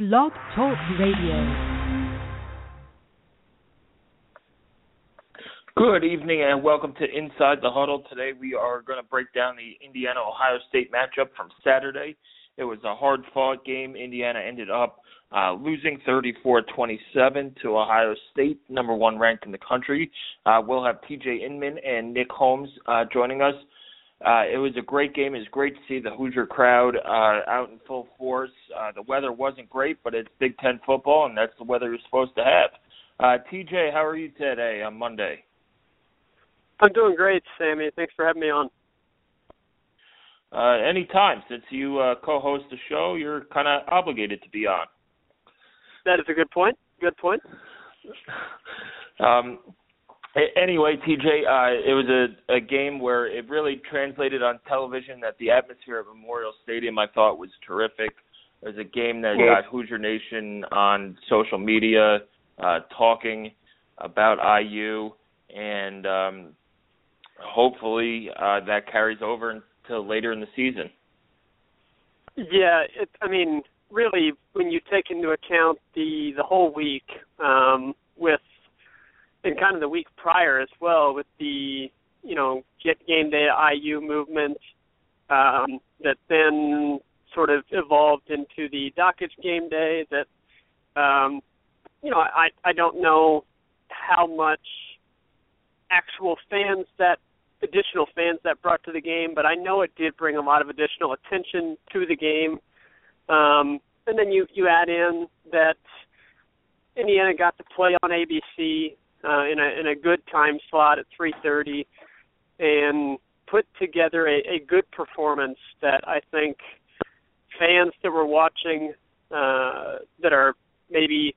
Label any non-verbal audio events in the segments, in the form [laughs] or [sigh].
Blog Talk Radio. Good evening and welcome to Inside the Huddle. Today we are going to break down the Indiana Ohio State matchup from Saturday. It was a hard fought game. Indiana ended up uh, losing 34 27 to Ohio State, number one ranked in the country. Uh, we'll have TJ Inman and Nick Holmes uh, joining us. Uh, it was a great game. It was great to see the Hoosier crowd uh, out in full force. Uh, the weather wasn't great, but it's Big Ten football, and that's the weather you're supposed to have. Uh, TJ, how are you today on Monday? I'm doing great, Sammy. Thanks for having me on. Uh, anytime, since you uh, co-host the show, you're kind of obligated to be on. That is a good point. Good point. Um, Anyway, TJ, uh, it was a, a game where it really translated on television that the atmosphere at Memorial Stadium I thought was terrific. It was a game that got Hoosier Nation on social media uh, talking about IU, and um, hopefully uh, that carries over until later in the season. Yeah, it, I mean, really, when you take into account the the whole week um, with and kind of the week prior as well with the you know get game day IU movement um, that then sort of evolved into the Dakich game day that um, you know I I don't know how much actual fans that additional fans that brought to the game, but I know it did bring a lot of additional attention to the game. Um, and then you you add in that Indiana got to play on ABC uh, in a in a good time slot at 3:30, and put together a, a good performance that I think fans that were watching uh, that are maybe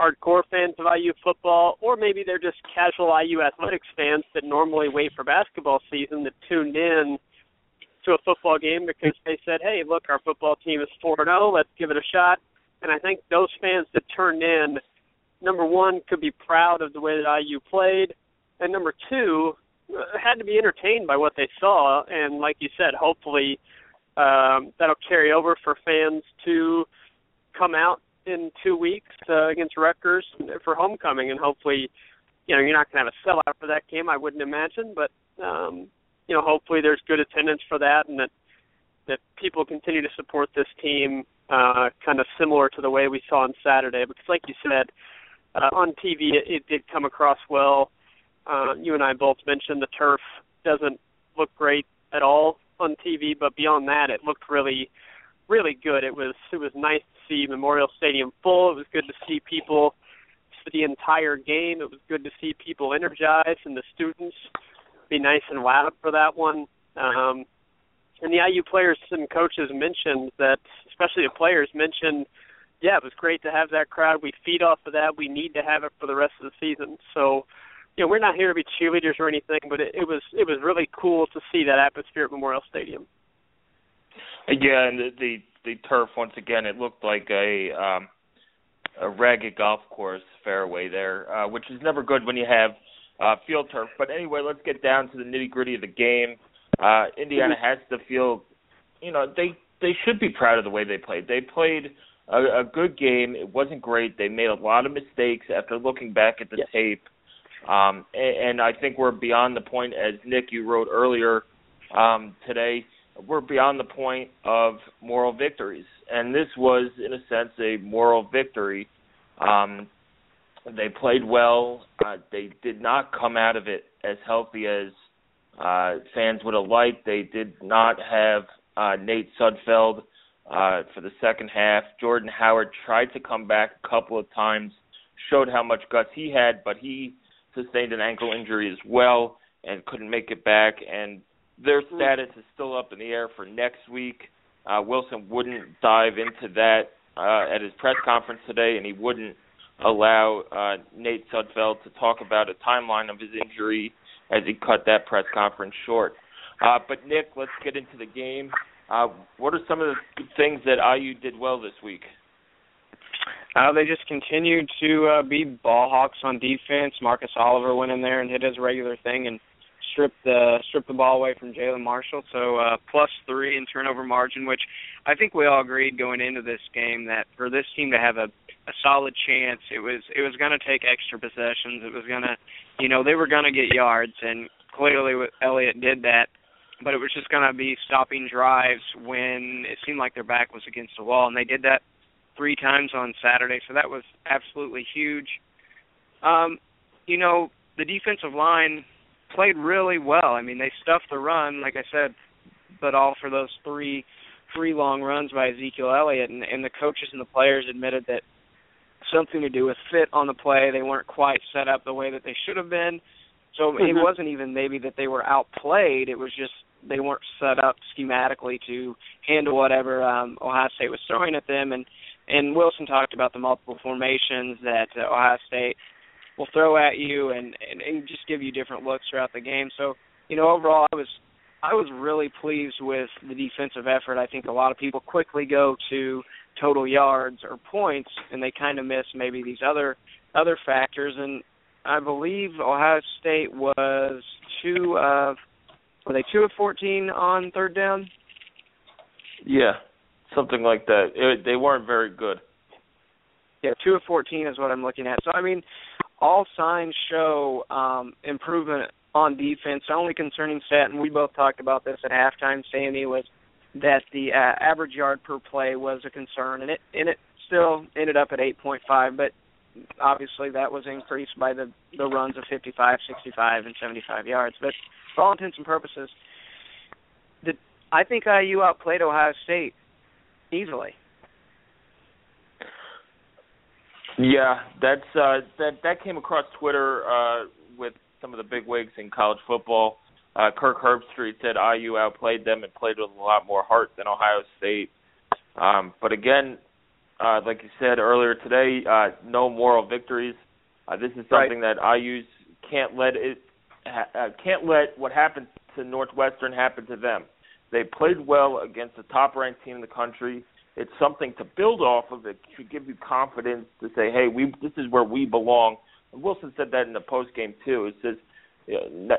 hardcore fans of IU football, or maybe they're just casual IU athletics fans that normally wait for basketball season that tuned in to a football game because they said, "Hey, look, our football team is 4-0. Let's give it a shot." And I think those fans that turned in number one, could be proud of the way that IU played, and number two, uh, had to be entertained by what they saw. And like you said, hopefully um, that'll carry over for fans to come out in two weeks uh, against Rutgers for homecoming, and hopefully, you know, you're not going to have a sellout for that game, I wouldn't imagine, but um, you know, hopefully there's good attendance for that, and that that people continue to support this team, uh, kind of similar to the way we saw on Saturday. Because, like you said, uh, on TV, it, it did come across well. Uh, you and I both mentioned the turf doesn't look great at all on TV, but beyond that, it looked really, really good. It was it was nice to see Memorial Stadium full. It was good to see people for the entire game. It was good to see people energized and the students be nice and loud for that one. Um, and the IU players and coaches mentioned that, especially the players mentioned yeah, it was great to have that crowd. We feed off of that. We need to have it for the rest of the season. So, you know, we're not here to be cheerleaders or anything, but it, it was it was really cool to see that atmosphere at Memorial Stadium. Yeah, and the the, the turf once again, it looked like a um, a ragged golf course fairway there, uh, which is never good when you have uh, field turf. But anyway, let's get down to the nitty gritty of the game. Uh, Indiana has to feel, you know, they they should be proud of the way they played. They played a, a good game. It wasn't great. They made a lot of mistakes after looking back at the yes. tape. Um, and, and I think we're beyond the point, as Nick you wrote earlier um, today. We're beyond the point of moral victories, and this was, in a sense, a moral victory. Um, they played well. Uh, they did not come out of it as healthy as uh, fans would have liked. They did not have uh, Nate Sudfeld uh, for the second half. Jordan Howard tried to come back a couple of times, showed how much guts he had, but he sustained an ankle injury as well and couldn't make it back. And their status is still up in the air for next week. Uh, Wilson wouldn't dive into that uh, at his press conference today, and he wouldn't allow uh, Nate Sudfeld to talk about a timeline of his injury as he cut that press conference short. Uh, but Nick, let's get into the game. Uh, what are some of the things that IU did well this week? Uh, they just continued to uh, be ball hawks on defense. Marcus Oliver went in there and hit his regular thing and stripped the stripped the ball away from Jalen Marshall. So uh, plus three in turnover margin, which I think we all agreed going into this game that for this team to have a a solid chance, it was it was going to take extra possessions. It was going to, you know, they were going to get yards, and clearly Elliott did that. But it was just going to be stopping drives when it seemed like their back was against the wall, and they did that three times on Saturday. So that was absolutely huge. Um, you know, the defensive line played really well. I mean, they stuffed the run, like I said, but all for those three three long runs by Ezekiel Elliott, and, and the coaches and the players admitted that something to do with fit on the play. They weren't quite set up the way that they should have been. So mm-hmm. it wasn't even maybe that they were outplayed. It was just they weren't set up schematically to handle whatever um, Ohio State was throwing at them. And and Wilson talked about the multiple formations that uh, Ohio State will throw at you and, and and just give you different looks throughout the game. So you know overall I was I was really pleased with the defensive effort. I think a lot of people quickly go to total yards or points, and they kind of miss maybe these other other factors. And I believe Ohio State was two of were they two of fourteen on third down? Yeah, something like that. It, they weren't very good. Yeah, two of fourteen is what I'm looking at. So I mean, all signs show um, improvement on defense. The only concerning stat, and we both talked about this at halftime, Sammy, was that the uh, average yard per play was a concern, and it and it still ended up at 8.5, but obviously that was increased by the the runs of 55, 65, and 75 yards. But for all intents and purposes, the I think IU outplayed Ohio State easily. Yeah, that's uh, that that came across Twitter uh, with some of the big wigs in college football. Uh, Kirk Herbstreit said IU outplayed them and played with a lot more heart than Ohio State. Um, but again, uh, like you said earlier today, uh, no moral victories. Uh, this is something right. that IU's can't let it uh, can't let what happened to Northwestern happen to them. They played well against the top-ranked team in the country. It's something to build off of. It should give you confidence to say, "Hey, we this is where we belong." And Wilson said that in the post game too. It says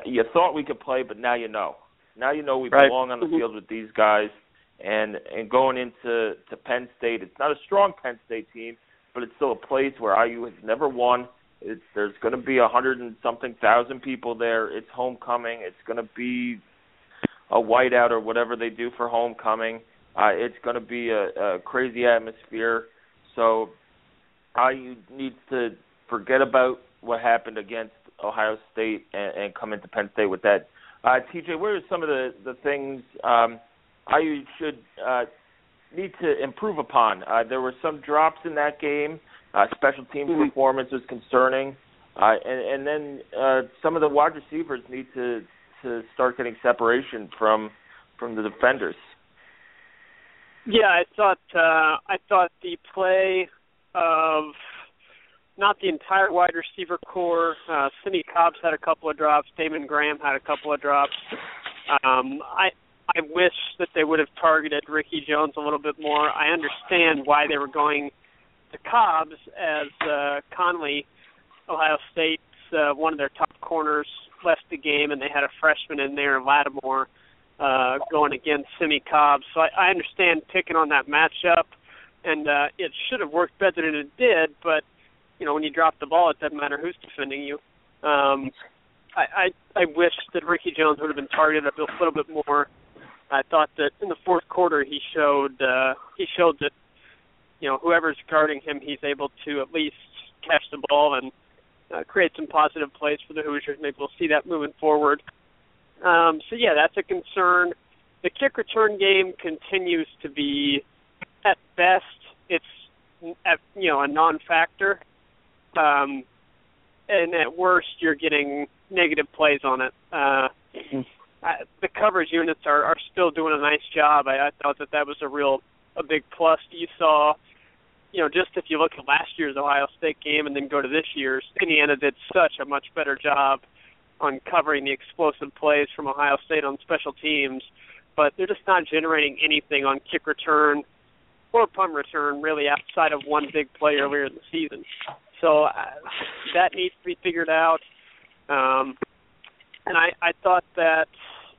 you thought we could play, but now you know. Now you know we right. belong on the mm-hmm. field with these guys. And and going into to Penn State, it's not a strong Penn State team, but it's still a place where IU has never won. It's there's going to be a hundred and something thousand people there. It's homecoming. It's going to be a whiteout or whatever they do for homecoming. Uh, it's going to be a, a crazy atmosphere. So IU needs to forget about what happened against Ohio State and, and come into Penn State with that. Uh, TJ, what are some of the the things um, IU should uh, need to improve upon? Uh, there were some drops in that game. Uh, special teams mm-hmm. performance was concerning, uh, and, and then uh, some of the wide receivers need to to start getting separation from from the defenders. Yeah, I thought uh, I thought the play of not the entire wide receiver corps. Uh, Simmie Cobbs had a couple of drops. Damon Graham had a couple of drops. Um, I I wish that they would have targeted Ricky Jones a little bit more. I understand why they were going to Cobbs as uh, Conley, Ohio State's uh, one of their top corners, left the game, and they had a freshman in there, Lattimore, uh, going against Simmie Cobbs. So I, I understand picking on that matchup, and uh, it should have worked better than it did. But you know when you drop the ball, it doesn't matter who's defending you. Um, I, I I wish that Ricky Jones would have been targeted a little bit more. I thought that in the fourth quarter he showed uh, he showed that you know whoever's guarding him, he's able to at least catch the ball and uh, create some positive plays for the Hoosiers. Maybe we'll see that moving forward. Um, so yeah, that's a concern. The kick return game continues to be, at best, it's at, you know a non-factor um, and at worst you're getting negative plays on it. Uh, mm-hmm. The coverage units are, are still doing a nice job. I, I thought that that was a real a big plus. You saw you know, just if you look at last year's Ohio State game and then go to this year's, Indiana did such a much better job on covering the explosive plays from Ohio State on special teams, but they're just not generating anything on kick return or punt return really outside of one big play earlier in the season. So uh, that needs to be figured out. Um, and I, I thought that,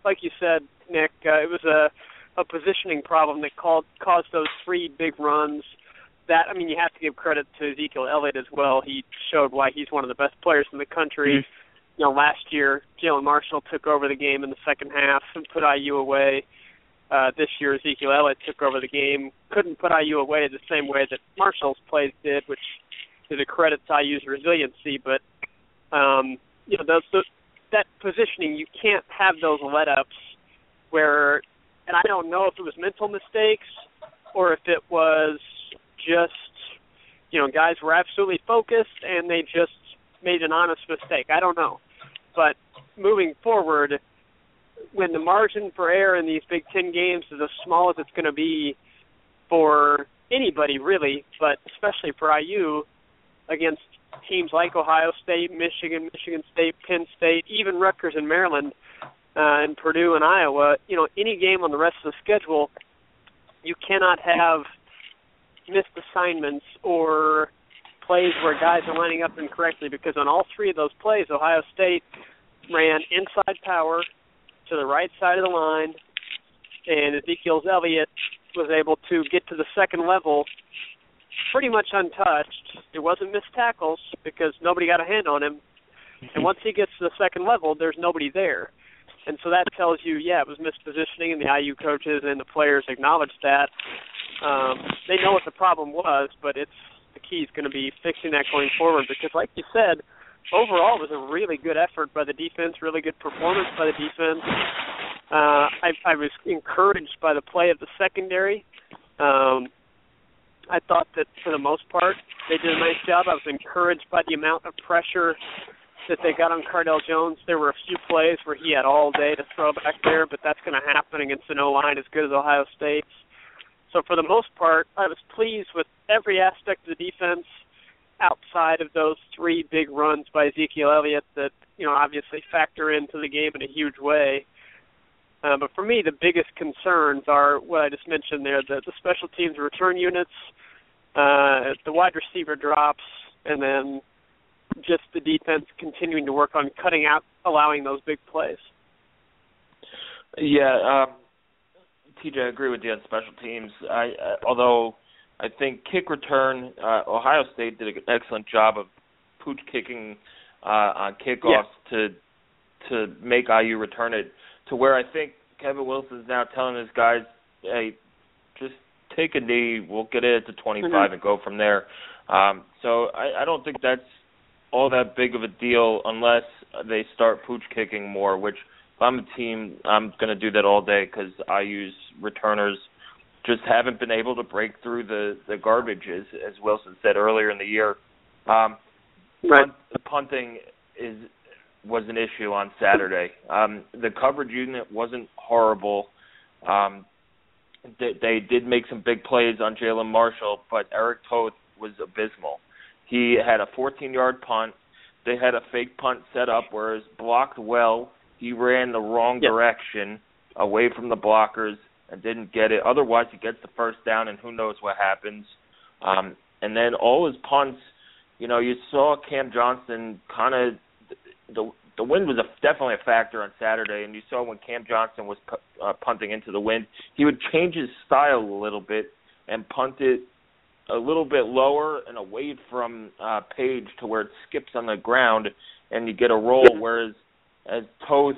like you said, Nick, uh, it was a a positioning problem that called caused those three big runs. That I mean, you have to give credit to Ezekiel Elliott as well. He showed why he's one of the best players in the country. Mm-hmm. You know, last year Jalen Marshall took over the game in the second half and put IU away. Uh, this year Ezekiel Elliott took over the game, couldn't put IU away the same way that Marshall's plays did, which is a credit to IU's resiliency. But um, you know, those, those that positioning, you can't have those let ups where and I don't know if it was mental mistakes or if it was just you know guys were absolutely focused and they just made an honest mistake. I don't know, but moving forward, when the margin for error in these Big Ten games is as small as it's going to be for anybody really, but especially for IU against teams like Ohio State, Michigan, Michigan State, Penn State, even Rutgers and Maryland, uh, and Purdue and Iowa, you know, any game on the rest of the schedule, you cannot have missed assignments or plays where guys are lining up incorrectly because on all three of those plays, Ohio State ran inside power to the right side of the line, and Ezekiel Elliott was able to get to the second level pretty much untouched. It wasn't missed tackles because nobody got a hand on him. And [laughs] once he gets to the second level, there's nobody there. And so that tells you, yeah, it was mispositioning, and the IU coaches and the players acknowledged that. Um, they know what the problem was, but it's the key is going to be fixing that going forward. Because, like you said, overall it was a really good effort by the defense, really good performance by the defense. Uh, I, I was encouraged by the play of the secondary. Um, I thought that for the most part they did a nice job. I was encouraged by the amount of pressure that they got on Cardale Jones. There were a few plays where he had all day to throw back there, but that's going to happen against an O line as good as Ohio State's. So for the most part, I was pleased with every aspect of the defense outside of those three big runs by Ezekiel Elliott that you know obviously factor into the game in a huge way. Uh, but for me, the biggest concerns are what I just mentioned there: the, the special teams return units, uh, the wide receiver drops, and then just the defense continuing to work on cutting out, allowing those big plays. Yeah, um, TJ, I agree with you on special teams. I, uh, although I think kick return, uh, Ohio State did an excellent job of pooch kicking uh, on kickoffs yeah. to to make IU return it to where I think Kevin Wilson is now telling his guys, "Hey, just take a knee. We'll get it to 25 mm-hmm. and go from there." Um, so I, I don't think that's all that big of a deal unless they start pooch kicking more. Which if I'm a team, I'm going to do that all day because IU's returners just haven't been able to break through the the garbage, as as Wilson said earlier in the year. Um, right. Punt, the punting is was an issue on Saturday. Um, the coverage unit wasn't horrible. Um, they, they did make some big plays on Jalen Marshall, but Eric Toth was abysmal. He had a 14-yard punt. They had a fake punt set up where it was blocked well. He ran the wrong yep. direction away from the blockers and didn't get it. Otherwise, he gets the first down, and who knows what happens. Um, and then all his punts, you know, you saw Cam Johnston kind of the the wind was a, definitely a factor on Saturday, and you saw when Cam Johnston was uh, punting into the wind, he would change his style a little bit and punt it a little bit lower and away from uh, Page to where it skips on the ground and you get a roll. Whereas as Toth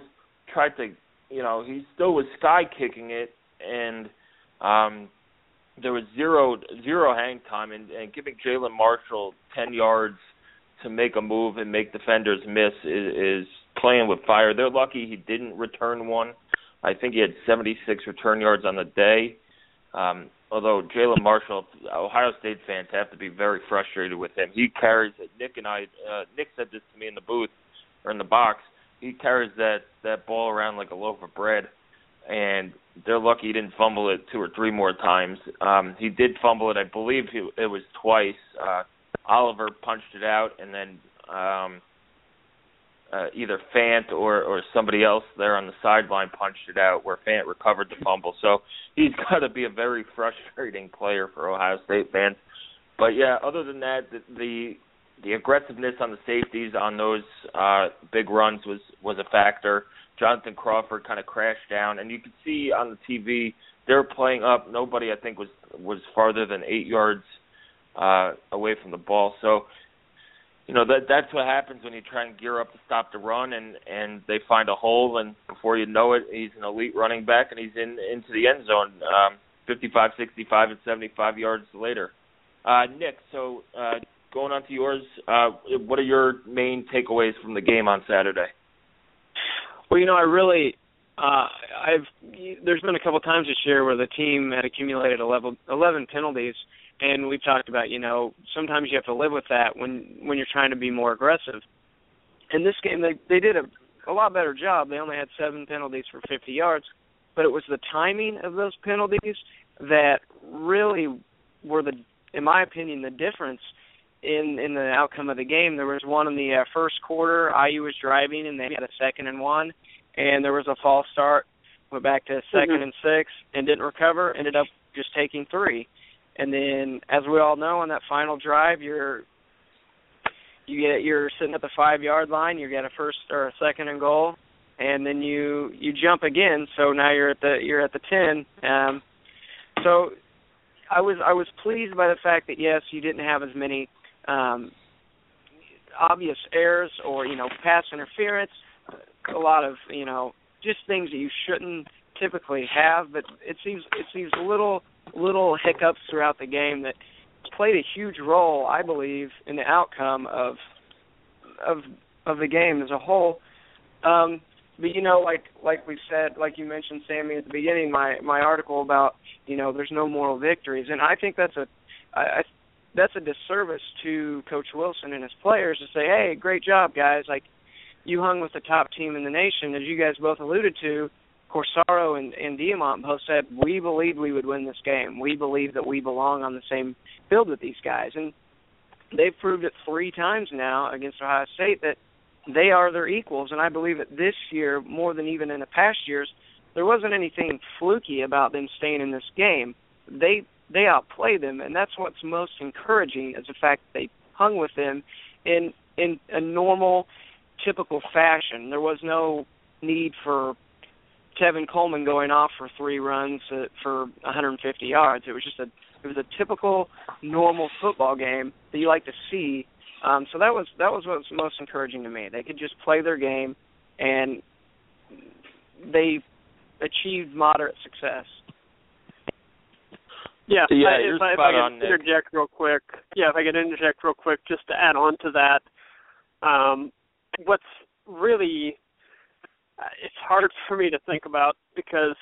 tried to, you know, he still was sky kicking it and um, there was zero zero hang time and, and giving Jalen Marshall ten yards to make a move and make defenders miss is, is playing with fire. They're lucky he didn't return one. I think he had 76 return yards on the day. Um, although Jalen Marshall, Ohio State fans have to be very frustrated with him. He carries Nick and I. Uh, Nick said this to me in the booth or in the box. He carries that that ball around like a loaf of bread, and they're lucky he didn't fumble it two or three more times. Um, he did fumble it, I believe he, it was twice. Uh, Oliver punched it out, and then um, uh, either Fant or or somebody else there on the sideline punched it out, where Fant recovered the fumble. So he's [laughs] got to be a very frustrating player for Ohio State fans. But yeah, other than that, the, the the aggressiveness on the safeties on those uh big runs was was a factor. Jonathan Crawford kind of crashed down, and you could see on the TV they were playing up. Nobody, I think, was was farther than eight yards uh, away from the ball. So, you know that that's what happens when you try and gear up to stop the run, and and they find a hole, and before you know it, he's an elite running back, and he's in into the end zone, um, 55, 65, and 75 yards later. Uh, Nick, so uh, going on to yours, uh, what are your main takeaways from the game on Saturday? Well, you know, I really, uh, I've there's been a couple times this year where the team had accumulated 11, 11 penalties, and we've talked about, you know, sometimes you have to live with that when when you're trying to be more aggressive. In this game, they they did a a lot better job. They only had seven penalties for 50 yards, but it was the timing of those penalties that really were the, in my opinion, the difference in in the outcome of the game. There was one in the uh, first quarter. IU was driving and they had a second and one, and there was a false start. Went back to 2nd Mhm. and six and didn't recover. Ended up just taking three. And then, as we all know, on that final drive, you're you get you're sitting at the five yard line. You get a first or a second and goal, and then you you jump again. So now you're at the you're at the ten. Um, so I was I was pleased by the fact that yes, you didn't have as many um, obvious errors or you know pass interference, a lot of you know just things that you shouldn't typically have. But it seems it seems little little hiccups throughout the game that played a huge role, I believe, in the outcome of of of the game as a whole. Um, but you know, like like we said, like you mentioned, Sammy at the beginning, my my article about you know there's no moral victories, and I think that's a I, I that's a disservice to Coach Wilson and his players to say, hey, great job, guys. Like you hung with the top team in the nation, as you guys both alluded to. Corsaro and, and Diamont both said we believed we would win this game. We believe that we belong on the same field with these guys, and they've proved it three times now against Ohio State that they are their equals. And I believe that this year, more than even in the past years, there wasn't anything fluky about them staying in this game. They they outplay them, and that's what's most encouraging is the fact that they hung with them in in a normal, typical fashion. There was no need for Tevin Coleman going off for three runs uh, for 150 yards. It was just a it was a typical normal football game that you like to see. Um, so that was that was what was most encouraging to me. They could just play their game, and they achieved moderate success. Yeah, Yeah, I, you're if, I, if spot I on, could Nick. interject real quick. Yeah, if I could interject real quick, just to add on to that, um, what's really it's hard [laughs] for me to think about because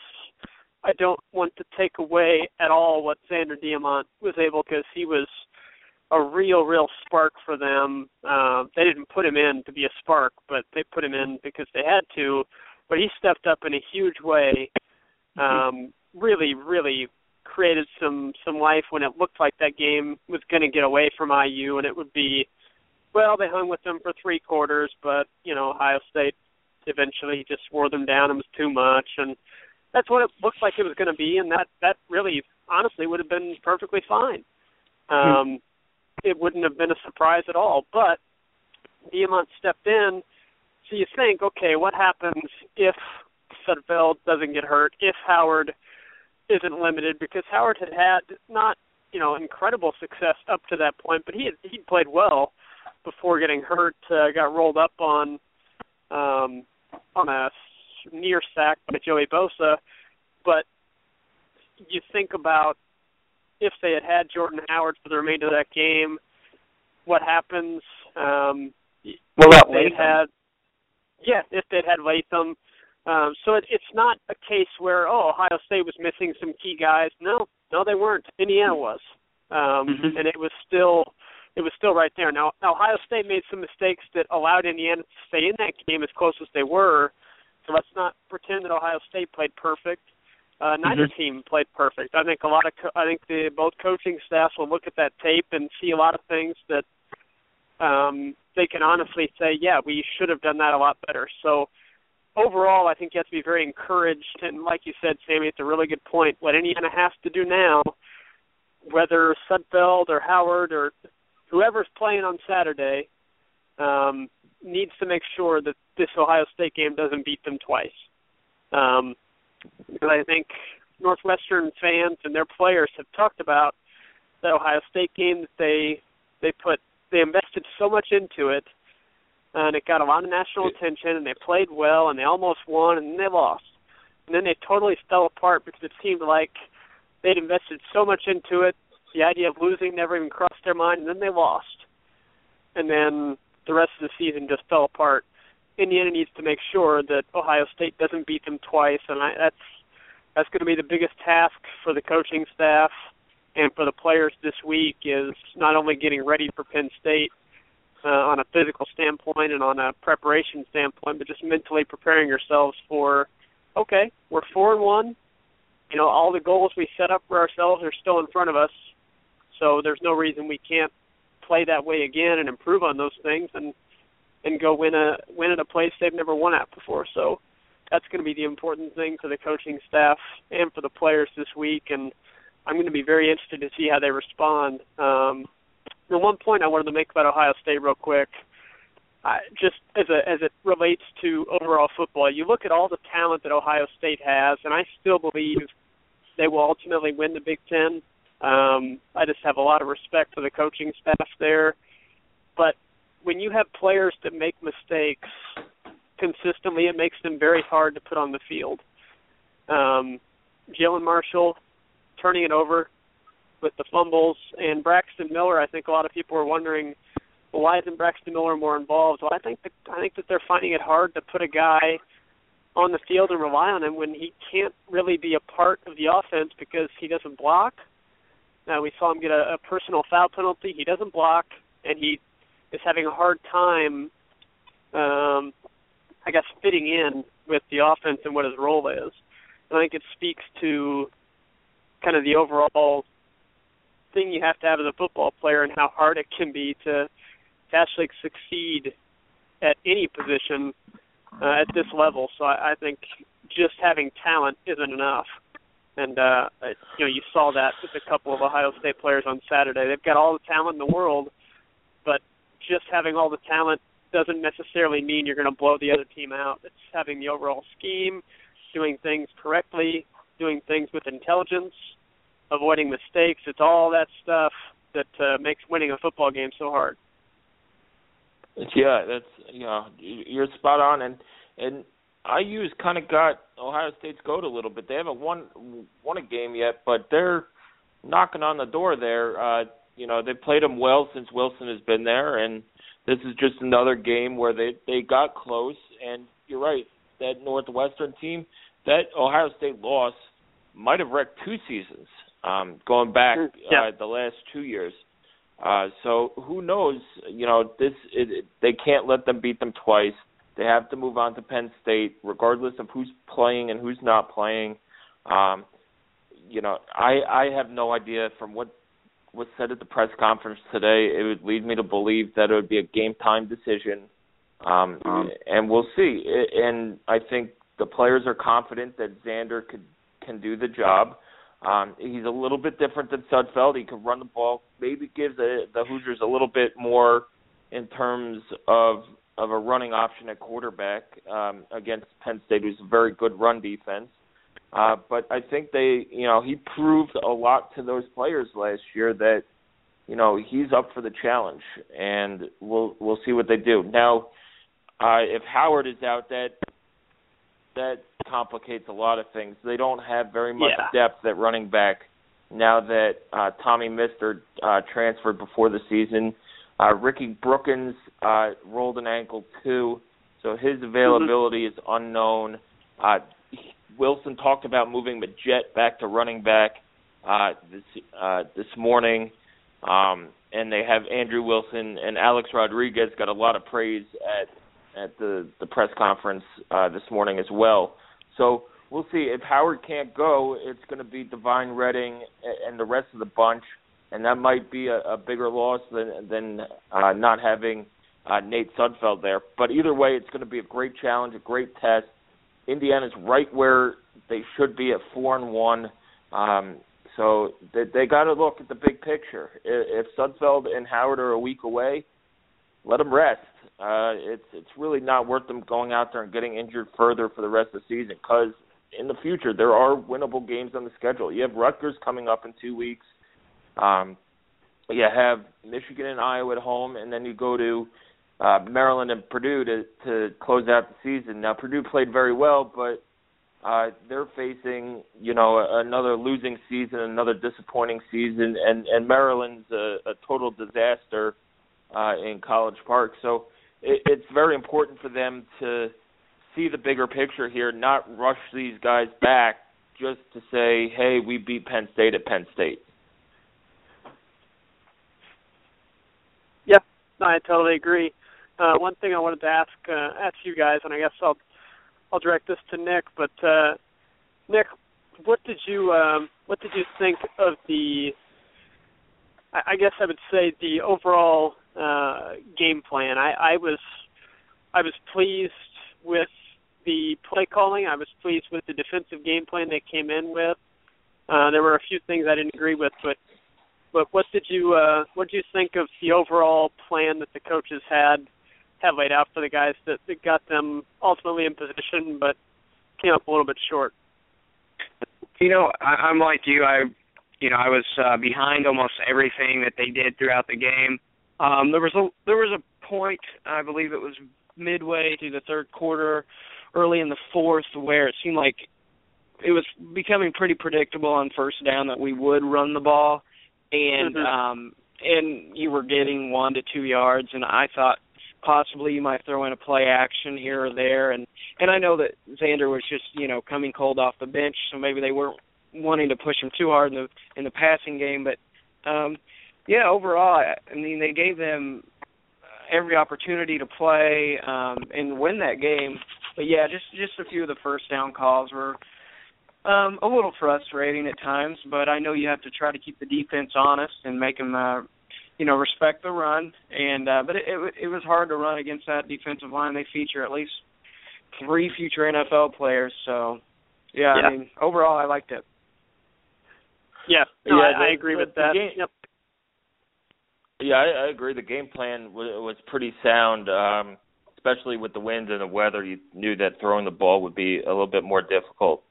I don't want to take away at all what Zander Diamont was able because he was a real, real spark for them. Uh, they didn't put him in to be a spark, but they put him in because they had to. But he stepped up in a huge way. Um, really, really created some some life when it looked like that game was going to get away from IU, and it would be, well, they hung with them for three quarters, but you know Ohio State eventually just wore them down and was too much, and that's what it looked like it was going to be, and that that really, honestly, would have been perfectly fine. Um, it wouldn't have been a surprise at all, but Diamont stepped in. So you think, okay, what happens if Sudfeld doesn't get hurt? If Howard isn't limited because Howard had had not you know incredible success up to that point, but he had he played well before getting hurt. Uh, got rolled up on um, on a near sack by Joey Bosa, but you think about if they had had Jordan Howard for the remainder of that game, what happens? Um, Well, if that they had, yeah, if they'd had Latham. Um, so it, it's not a case where oh Ohio State was missing some key guys. No, no, they weren't. Indiana was, um, Mhm. and it was still it was still right there. Now Ohio State made some mistakes that allowed Indiana to stay in that game as close as they were. So let's not pretend that Ohio State played perfect. uh, neither Mhm. team played perfect. I think a lot of co- I think the both coaching staffs will look at that tape and see a lot of things that um, they can honestly say, yeah, we should have done that a lot better. So overall, I think you have to be very encouraged. And like you said, Sammy, it's a really good point. What Indiana has to do now, whether Sudfeld or Howard or whoever's playing on Saturday, um, needs to make sure that this Ohio State game doesn't beat them twice. Um, because I think Northwestern fans and their players have talked about that Ohio State game that they they put they invested so much into it and it got a lot of national attention and they played well and they almost won and they lost. And then they totally fell apart because it seemed like they'd invested so much into it, the idea of losing never even crossed their mind and then they lost. And then the rest of the season just fell apart. Indiana needs to make sure that Ohio State doesn't beat them twice and I that's that's going to be the biggest task for the coaching staff and for the players this week is not only getting ready for Penn State uh, on a physical standpoint and on a preparation standpoint, but just mentally preparing yourselves for, okay, we're four and one. You know, all the goals we set up for ourselves are still in front of us, so there's no reason we can't play that way again and improve on those things and and go win a win at a place they've never won at before. So that's going to be the important thing for the coaching staff and for the players this week and I'm going to be very interested to see how they respond. Um, the one point I wanted to make about Ohio State real quick, I, just as a, as it relates to overall football, you look at all the talent that Ohio State has, and I still believe they will ultimately win the Big Ten. Um, I just have a lot of respect for the coaching staff there, but when you have players that make mistakes consistently, it makes them very hard to put on the field. Um, Jalen Marshall turning it over with the fumbles, and Braxton Miller. I think a lot of people are wondering, well, why isn't Braxton Miller more involved? Well, I think that I think that they're finding it hard to put a guy on the field and rely on him when he can't really be a part of the offense because he doesn't block. Now we saw him get a, a personal foul penalty. He doesn't block, and he is having a hard time, um, I guess, fitting in with the offense and what his role is. And I think it speaks to kind of the overall thing you have to have as a football player and how hard it can be to to actually succeed at any position uh, at this level. So I, I think just having talent isn't enough. And uh you know, you saw that with a couple of Ohio State players on Saturday. They've got all the talent in the world, but just having all the talent doesn't necessarily mean you're going to blow the other team out. It's having the overall scheme, doing things correctly, doing things with intelligence, avoiding mistakes. It's all that stuff that uh, makes winning a football game so hard. Yeah, that's you know you're spot on, and and IU's kind of got Ohio State's goat a little bit. They haven't won won a game yet, but they're knocking on the door there. Uh, you know they played them well since Wilson has been there, and this is just another game where they they got close. And you're right, that Northwestern team, that Ohio State loss might have wrecked two seasons um, going back Yeah. uh, the last two years. Uh, so who knows? You know, this it, it, they can't let them beat them twice. They have to move on to Penn State, regardless of who's playing and who's not playing. Um, you know, I I have no idea from what was said at the press conference today. It would lead me to believe that it would be a game time decision, um, and we'll see. And I think the players are confident that Zander could can do the job. Um, he's a little bit different than Sudfeld. He can run the ball. Maybe gives the, the Hoosiers a little bit more in terms of of a running option at quarterback um, against Penn State, who's a very good run defense. Uh, but I think they, you know, he proved a lot to those players last year that, you know, he's up for the challenge, and we'll we'll see what they do. Now, uh, if Howard is out, that that complicates a lot of things. They don't have very much Yeah. depth at running back now that uh, Tommy Mister uh, transferred before the season. Uh, Ricky Brookins uh, rolled an ankle too, so his availability is unknown. Uh, Wilson talked about moving Majette back to running back uh, this uh, this morning, um, and they have Andrew Wilson and Alex Rodriguez got a lot of praise at at the the press conference uh, this morning as well. So we'll see. If Howard can't go, it's going to be Devine Redding and the rest of the bunch, and that might be a, a bigger loss than than uh, not having uh, Nate Sudfeld there. But either way, it's going to be a great challenge, a great test. Indiana's right where they should be at four and one. Um, so they, they got to look at the big picture. If, if Sudfeld and Howard are a week away, let them rest. Uh, it's it's really not worth them going out there and getting injured further for the rest of the season because in the future there are winnable games on the schedule. You have Rutgers coming up in two weeks. Um, you have Michigan and Iowa at home, and then you go to uh, Maryland and Purdue to to close out the season. Now Purdue played very well, but uh, they're facing you know another losing season, another disappointing season, and and Maryland's a, a total disaster uh, in College Park. So it, it's very important for them to see the bigger picture here, not rush these guys back just to say, "Hey, we beat Penn State at Penn State." Yeah, no, I totally agree. Uh, one thing I wanted to ask uh, ask you guys, and I guess I'll I'll direct this to Nick, but uh, Nick, what did you um, what did you think of the? I, I guess I would say the overall uh, game plan. I, I was I was pleased with the play calling. I was pleased with the defensive game plan they came in with. Uh, there were a few things I didn't agree with, but but what did you uh, what did you think of the overall plan that the coaches had had laid out for the guys that, that got them ultimately in position, but came up a little bit short? You know, I, I'm like you. I you know I was uh, behind almost everything that they did throughout the game. Um, there was a there was a point, I believe it was midway through the third quarter, early in the fourth, where it seemed like it was becoming pretty predictable on first down that we would run the ball, and Mhm. um, and you were getting one to two yards, and I thought possibly you might throw in a play action here or there, and and I know that Zander was just you know coming cold off the bench, so maybe they weren't wanting to push him too hard in the in the passing game, but um yeah, overall, I I mean, they gave them every opportunity to play um, and win that game. But yeah, just just a few of the first down calls were um, a little frustrating at times. But I know you have to try to keep the defense honest and make them, uh, you know, respect the run. And uh, but it, it it was hard to run against that defensive line. They feature at least three future NFL players. So yeah, Yeah. I mean, overall, I liked it. Yeah, no, Yeah, I, I agree the- with that. game- Yep. Yeah, I, I agree. The game plan was, was pretty sound, um, especially with the wind and the weather. You knew that throwing the ball would be a little bit more difficult.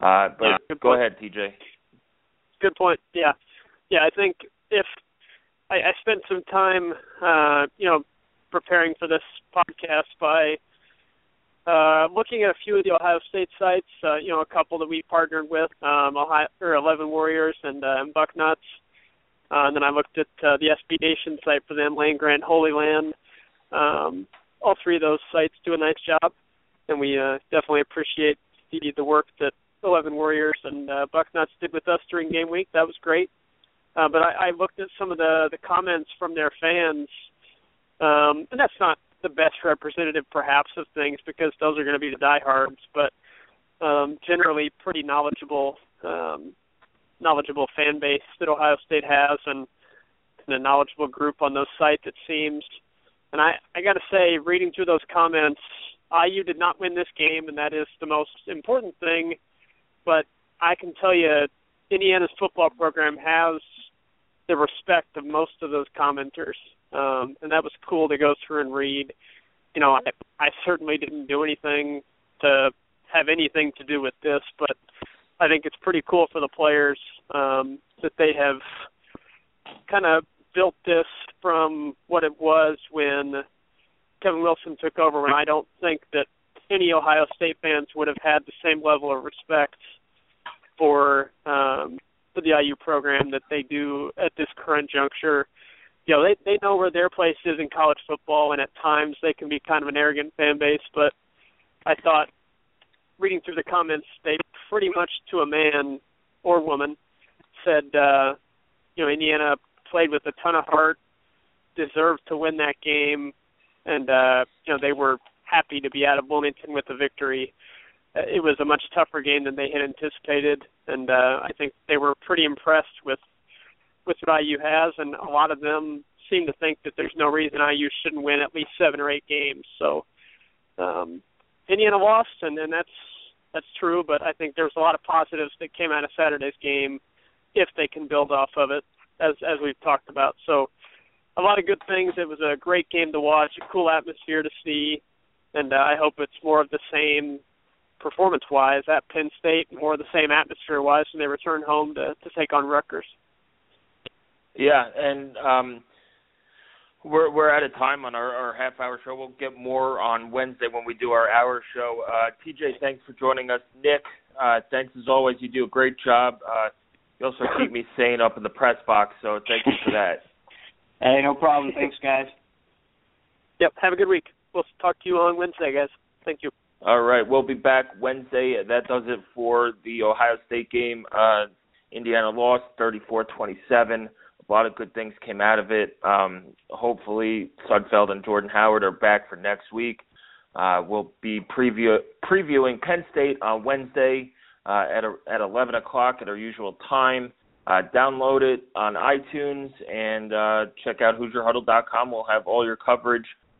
Uh, but Yeah, go point. ahead, TJ. Good point. Yeah, yeah. I think if I, I spent some time, uh, you know, preparing for this podcast by uh, looking at a few of the Ohio State sites. Uh, you know, a couple that we partnered with, um, Ohio or Eleven Warriors and uh, and Bucknuts. Uh, and then I looked at uh, the SB Nation site for them, Land Grant Holy Land. Um, all three of those sites do a nice job, and we uh, definitely appreciate the the work that Eleven Warriors and uh, Bucknuts did with us during game week. That was great. Uh, but I, I looked at some of the the comments from their fans, um, and that's not the best representative, perhaps, of things because those are going to be the diehards. But um, generally, pretty knowledgeable, um, knowledgeable fan base that Ohio State has, and, and a knowledgeable group on those sites. It seems. And I, I got to say, reading through those comments, IU did not win this game, and that is the most important thing. But I can tell you, Indiana's football program has the respect of most of those commenters, um, and that was cool to go through and read. You know, I, I certainly didn't do anything to have anything to do with this, but I think it's pretty cool for the players um, that they have kind of built this from what it was when Kevin Wilson took over. And I don't think that any Ohio State fans would have had the same level of respect for um, for the IU program that they do at this current juncture. You know, they they know where their place is in college football, and at times they can be kind of an arrogant fan base. But I thought, reading through the comments, they pretty much to a man or woman said, uh, you know, Indiana played with a ton of heart, deserved to win that game, and uh, you know they were happy to be out of Bloomington with a victory. it was a much tougher game than they had anticipated, and uh, I think they were pretty impressed with with what IU has, and a lot of them seem to think that there's no reason IU shouldn't win at least seven or eight games. So um, Indiana lost, and, and that's that's true. But I think there's a lot of positives that came out of Saturday's game if they can build off of it, as as we've talked about. So a lot of good things. It was a great game to watch, a cool atmosphere to see, and uh, I hope it's more of the same performance-wise at Penn State, more of the same atmosphere-wise when they return home to to take on Rutgers. Yeah, and um, we're we're out of time on our, our half hour show. We'll get more on Wednesday when we do our hour show. Uh, TJ, thanks for joining us. Nick, uh, thanks as always. You do a great job. Uh, you also keep me sane up in the press box, so thank you for that. [laughs] hey, no problem. Thanks, guys. Yep. Have a good week. We'll talk to you on Wednesday, guys. Thank you. All right, we'll be back Wednesday. That does it for the Ohio State game. Uh, Indiana lost 34-27 a lot of good things came out of it. Um, hopefully, Sudfeld and Jordan Howard are back for next week. Uh, we'll be preview, previewing Penn State on Wednesday uh, at a, at 11 o'clock at our usual time. Uh, download it on iTunes and uh, check out HoosierHuddle.com. We'll have all your coverage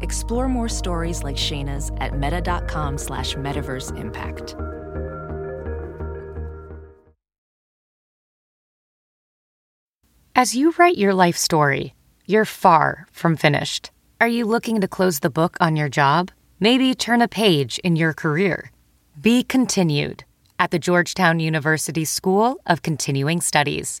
Explore more stories like Shayna's at meta.com slash metaverse impact. As you write your life story, you're far from finished. Are you looking to close the book on your job? Maybe turn a page in your career? Be continued at the Georgetown University School of Continuing Studies.